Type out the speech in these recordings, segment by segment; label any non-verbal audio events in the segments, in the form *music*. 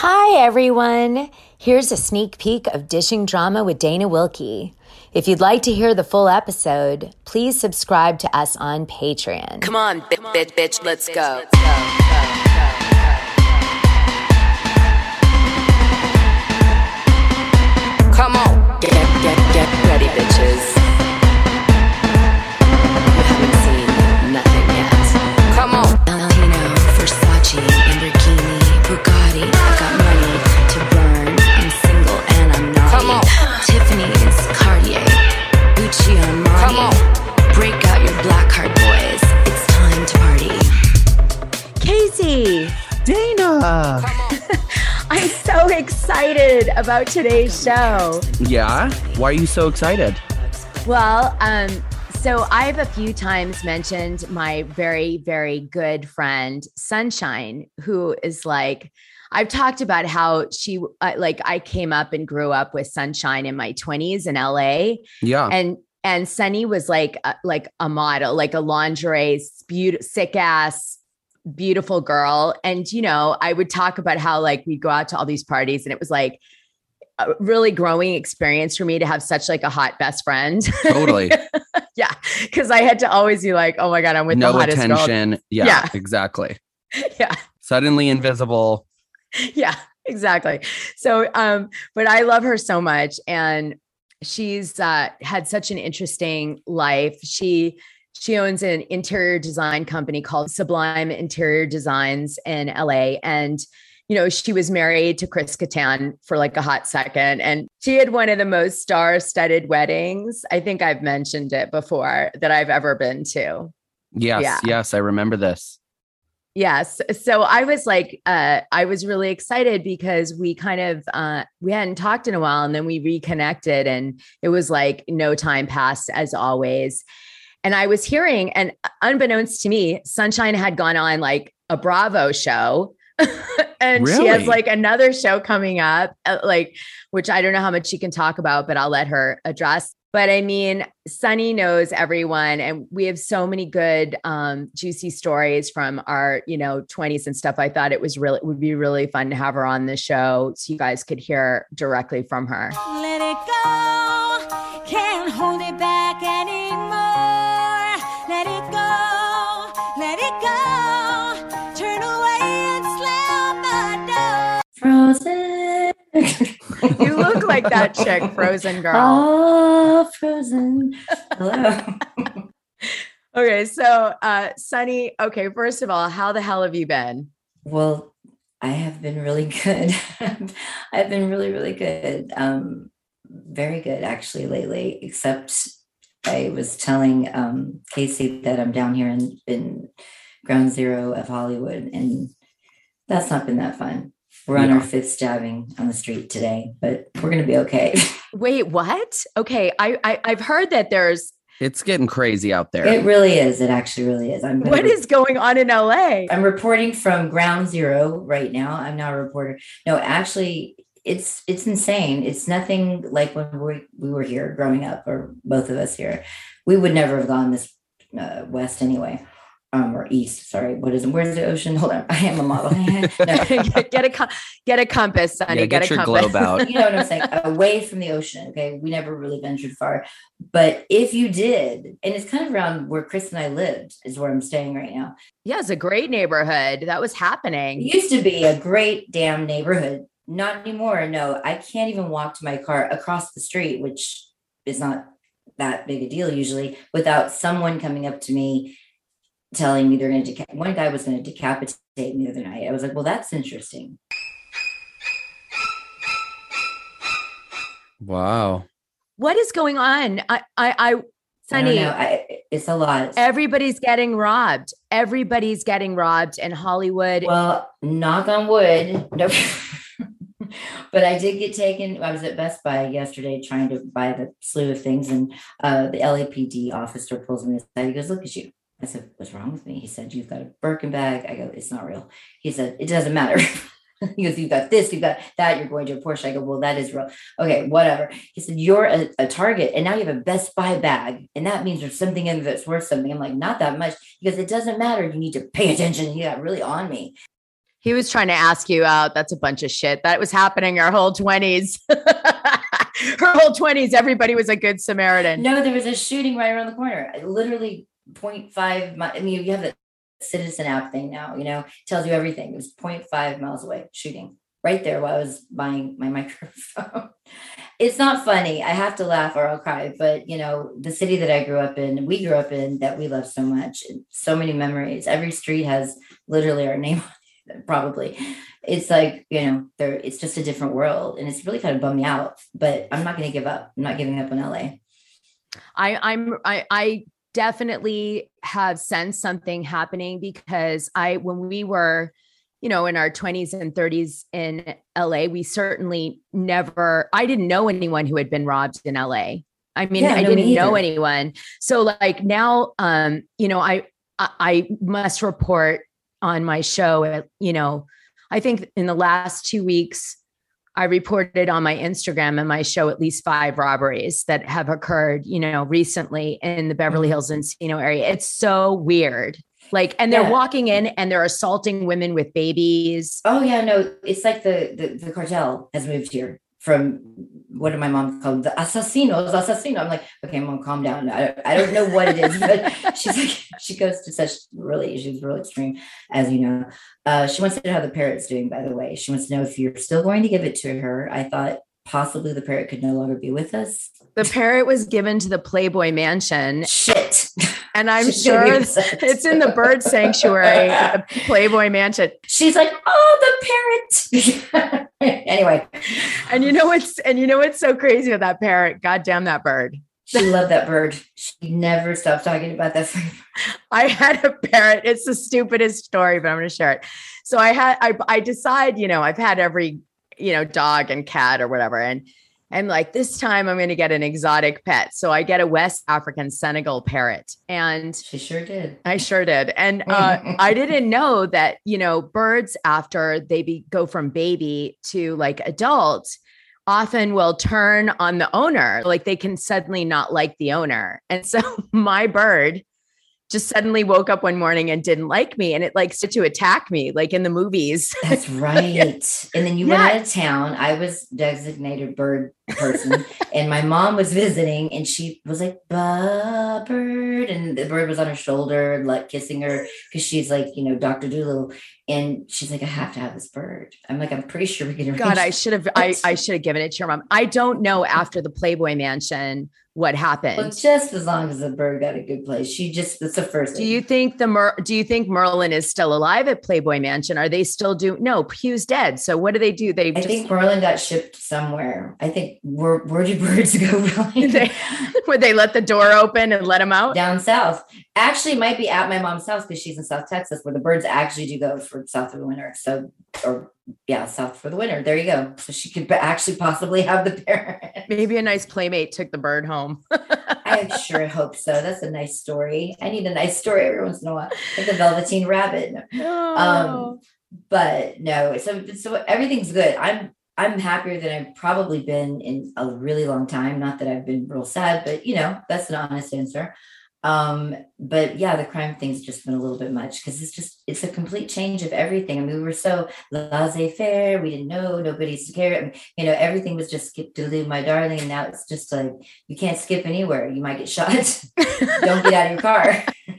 Hi, everyone. Here's a sneak peek of Dishing Drama with Dana Wilkey. If you'd like to hear the full episode, please subscribe to us on Patreon. Come on, bitch, bitch, bitch, let's go. Come on, get, get, get ready, bitches. So excited about today's show. Yeah? Why are you so excited? Well, um, so I've a few times mentioned my very, very good friend Sunshine, who is like, I've talked about how she, uh, like, I came up and grew up with Sunshine in my 20s in LA. Yeah. and and Sunny was like a, like a model, like a lingerie, beaut- sick ass, beautiful girl. And you know, I would talk about how like we'd go out to all these parties, and it was like a really growing experience for me to have such like a hot best friend. Totally. *laughs* yeah, because I had to always be like, oh my god, I'm with no the hottest girl. attention. Yeah, Yeah. exactly. *laughs* Yeah. Suddenly invisible. yeah exactly so um but i love her so much and she's uh had such an interesting life she she owns an interior design company called sublime interior designs in la and you know she was married to chris Kattan for like a hot second and she had one of the most star-studded weddings i think i've mentioned it before that i've ever been to Yes, Yeah. yes, I remember this. Yes. So I was like, uh, I was really excited because we kind of uh we hadn't talked in a while and then we reconnected and it was like no time passed as always. And I was hearing, and unbeknownst to me, Sunshine had gone on like a Bravo show. *laughs* and she has like another show coming up, uh, like, which I don't know how much she can talk about, but I'll let her address. But I mean, Sunny knows everyone, and we have so many good, um, juicy stories from our, you know, 20s and stuff. I thought it was really would be really fun to have her on the show so you guys could hear directly from her. Let it go, can't hold it back anymore. Like that chick, Frozen *laughs* girl. Oh, frozen. Hello. *laughs* Okay, so uh Sunny, okay, first of all, how the hell have you been? well, I have been really good. *laughs* I've been really, really good. Um, very good actually lately, except I was telling um, Casey that I'm down here in, in ground zero of Hollywood, and that's not been that fun. We're on Yeah. our fifth stabbing on the street today, but we're going to be okay. *laughs* Wait, what? Okay, I, I I've heard that there's It's getting crazy out there. It really is. It actually really is. I'm gonna what re- is going on in LA? I'm reporting from ground zero right now. I'm not a reporter. No, actually, it's it's insane. It's nothing like when we we were here growing up, or both of us here. We would never have gone this uh, west anyway, um, or east. Sorry, what is it? Where's the ocean? Hold on, *laughs* I am a model. *laughs* No, *laughs* get a get a compass, Sunny. yeah, get, get a your compass. globe out. you know what I'm saying? Away from the ocean. Okay. We never really ventured far. But if you did, and it's kind of around where Chris and I lived, is where I'm staying right now. yeah, it's a great neighborhood. That was happening. It used to be a great damn neighborhood. Not anymore. No, I can't even walk to my car across the street, which is not that big a deal usually, without someone coming up to me telling me they're going to. Deca- One guy was going to decapitate me the other night. I was like, well, that's interesting. Wow. What is going on? I I, I I don't Sunny, know. I, it's a lot. everybody's getting robbed. Everybody's getting robbed in Hollywood. Well, knock on wood. No. *laughs* but I did get taken. I was at Best Buy yesterday trying to buy the slew of things, and uh, the LAPD officer pulls me aside. He goes, "Look at you." I said, "What's wrong with me?" He said, "You've got a Birkin bag." I go, "It's not real." He said, "It doesn't matter." *laughs* he goes, "You've got this, you've got that. You're going to a Porsche." I go, "Well, that is real." Okay, whatever. He said, "You're a, a Target, and now you have a Best Buy bag, and that means there's something in there that's worth something." I'm like, "Not that much." He goes, "It doesn't matter. You need to pay attention." He got really on me. He was trying to ask you out. That's a bunch of shit. That was happening our whole 20s. *laughs* Her whole 20s, everybody was a good Samaritan. No, there was a shooting right around the corner. Literally 0.5 mi- I mean, you have the citizen app thing now, you know, tells you everything. It was 0.5 miles away shooting right there while I was buying my *laughs* microphone. it's not funny. I have to laugh or I'll cry. But, you know, the city that I grew up in, we grew up in, that we love so much, so many memories. Every street has literally our *laughs* name on it, probably. It's like, you know, there it's just a different world. And it's really kind of bummed me out. But I'm not going to give up. I'm not giving up on LA. I, I'm I, I definitely have sensed something happening because I when we were, you know, in our 20s and 30s in LA, we certainly never I didn't know anyone who had been robbed in LA. I mean, Yeah, I no, didn't know anyone. So like now um, you know, I I, I must report on my show at, you know, I think in the last 2 weeks I reported on my Instagram and my show at least five robberies that have occurred, you know, recently in the Beverly Mhm. Hills Encino area. It's so weird. Like, and they're Yeah. walking in and they're assaulting women with babies. Oh yeah, no, it's like the, the the cartel has moved here from what did my mom call the assassinos, assassino. I'm like, okay, mom, calm down. I, I don't know what it is, *laughs* but she's like, she goes to such really, she's really extreme, as you know. Uh, she wants to know how the parrot's doing, by the way. She wants to know if you're still going to give it to her. I thought possibly the parrot could no longer be with us. The parrot was given to the Playboy Mansion, Shit. *laughs* and I'm sure it's in the bird sanctuary at the Playboy Mansion. She's like, oh, the parrot. *laughs* anyway, And you know what's and you know what's so crazy with that parrot? God damn that bird. she loved that bird. She never stopped talking about that. I had a parrot. It's the stupidest story, but I'm going to share it. So I had, I, I decide, you know, I've had every, you know, dog and cat or whatever. And I'm like, this time I'm going to get an exotic pet. So I get a West African Senegal parrot. And She sure did. I sure did. And uh, *laughs* I didn't know that, you know, birds after they be, go from baby to like adult often will turn on the owner. Like they can suddenly not like the owner. And so *laughs* my bird just suddenly woke up one morning and didn't like me. And it like started to attack me, like in the movies. That's *laughs* right. And then you Yeah. went out of town. I was designated bird person, and my mom was visiting, and she was like, "Ba bird," and the bird was on her shoulder, like kissing her because she's like, you know, Doctor Dolittle, and she's like, "I have to have this bird." I'm like, "I'm pretty sure we can." God, I *laughs* should have I, I should have given it to your mom. I don't know after the Playboy Mansion what happened. Well, just as long as the bird got a good place, she just that's the first. Do thing. you think the Mer- do you think Merlin is still alive at Playboy Mansion? Are they still doing no, Hugh's dead. So what do they do? They I just think Merlin got shipped somewhere. I think where where do *laughs* birds go? Really? they would they let the door open and let them out? down south. Actually, it might be at my mom's house because she's in South Texas, where the birds actually do go for south for the winter. So, or yeah, south for the winter. There you go. So she could *laughs* actually possibly have the *laughs* parent. Maybe a nice playmate took the bird home. I sure hope so. That's a nice story. I need a nice story every once in a while, like the Velveteen Rabbit. Oh. But no, so so everything's good. I'm I'm happier than I've probably been in a really long time. Not that I've been real sad, but you know, that's an honest answer. Um, but yeah, the crime thing's just been a little bit much because it's just it's a complete change of everything. I mean, we were so laissez-faire, we didn't know, nobody's care. I mean, you know, everything was just skip to my darling, and now it's just like you can't skip anywhere. You might get shot. *laughs* don't get out of your car. *laughs*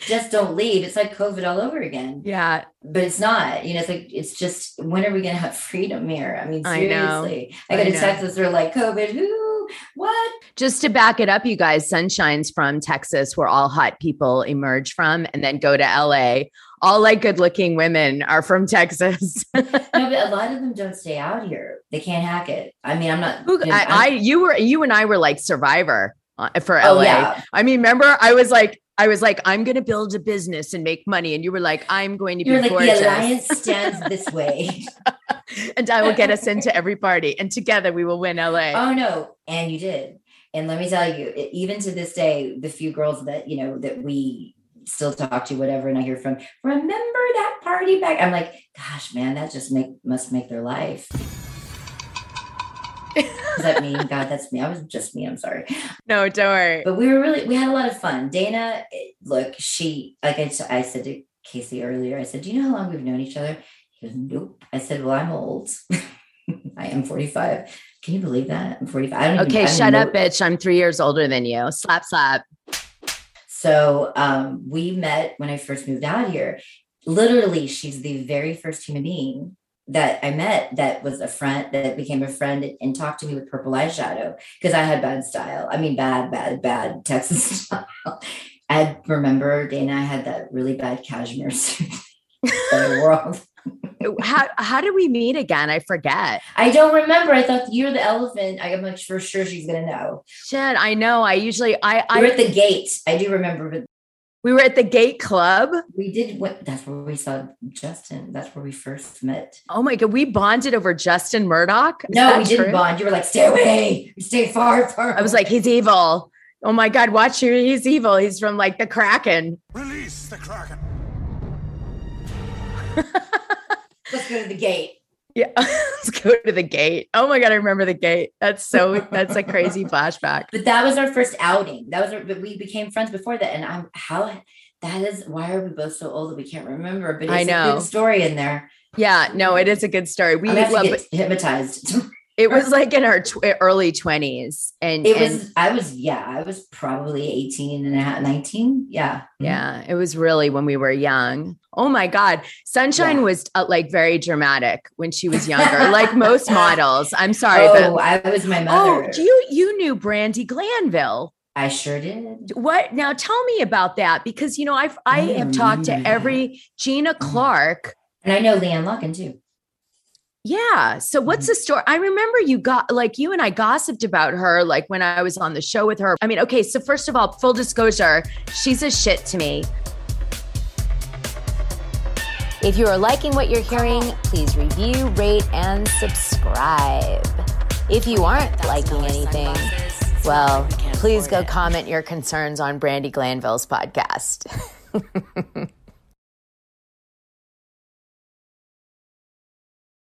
just don't leave. It's like COVID all over again yeah, but it's not you know it's like it's just when are we going to have freedom here i mean seriously i, I got a know. text that's sort like covid who what just to back it up, you guys, Sunshine's from Texas, where all hot people emerge from, and then go to LA. All like good-looking women are from Texas. *laughs* no but a lot of them don't stay out here they can't hack it i mean i'm not Who- I, I, you were, you and I were like Survivor uh, for oh LA. yeah I mean, remember, I was like, I was like, I'm going to build a business and make money, and you were like, I'm going to you're be like gorgeous, the alliance *laughs* stands this way. *laughs* And I will get us into every party, and together we will win LA. oh no and you did. And let me tell you even to this day the few girls that you know that we still talk to whatever and i hear from remember that party back? I'm like gosh man that just make must make their life Does that mean God? That's me. I was just me. I'm sorry. no, don't worry. But we were really, we had a lot of fun. Dana, look, she, like I said to Casey earlier, I said, Do you know how long we've known each other? He goes, Nope. I said, Well, I'm old. *laughs* I am 45. Can you believe that? I'm 45. I don't even- I Okay, don't shut know- up, bitch. I'm three years older than you. Slap, slap. So um, we met when I first moved out here. Literally, she's the very first human being that I met that was a friend that became a friend and talked to me with purple eyeshadow because I had bad style. I mean, bad, bad, bad *laughs* Texas style. I remember Dana, I had that really bad cashmere *laughs* suit that I wore all oh, How how did we meet again? I forget. I don't remember. I thought you're the elephant. I am like for sure she's gonna know. Shit, I know. I usually I We I at the gate. I do remember, but we were at the Gate Club. we did. What, that's where we saw Justin. That's where we first met. Oh my god, we bonded over Justin Murdoch. Is No, that we didn't true? bond. You were like, stay away, stay far, far. I was like, he's evil. Oh my god, watch you. He's evil. He's from like the Kraken. Release the Kraken. let's go to the gate. Yeah, *laughs* let's go to the gate. Oh my god, I remember the gate. That's so that's a crazy *laughs* flashback. But that was our first outing. That was our, but we became friends before that. And I'm how that is why are we both so old that we can't remember? But it's I a know. good story in there. Yeah, no, it is a good story. We gonna have well, to but hypnotized. *laughs* it was like in our tw- early twenties, and It and- was, I was, yeah, I was probably 18 and a half, 19. Yeah. Mm-hmm. Yeah, it was really when we were young. Oh my God. Sunshine Yeah. was uh, like very dramatic when she was younger, like most *laughs* models. I'm sorry. Oh, but, I was my oh, mother. do you you knew Brandi Glanville? I sure did. What now? Tell me about that because you know I've I I have talked to remember every Gina mm-hmm. Clark. And I know LeeAnne Locken too. Yeah. So what's mm-hmm. the story? I remember you got like you and I gossiped about her like when I was on the show with her. I mean, okay, so first of all, full disclosure, she's a shit to me. If you are liking what you're hearing, please review, rate, and subscribe. If you aren't liking anything, well, please go comment your concerns on Brandi Glanville's podcast. *laughs*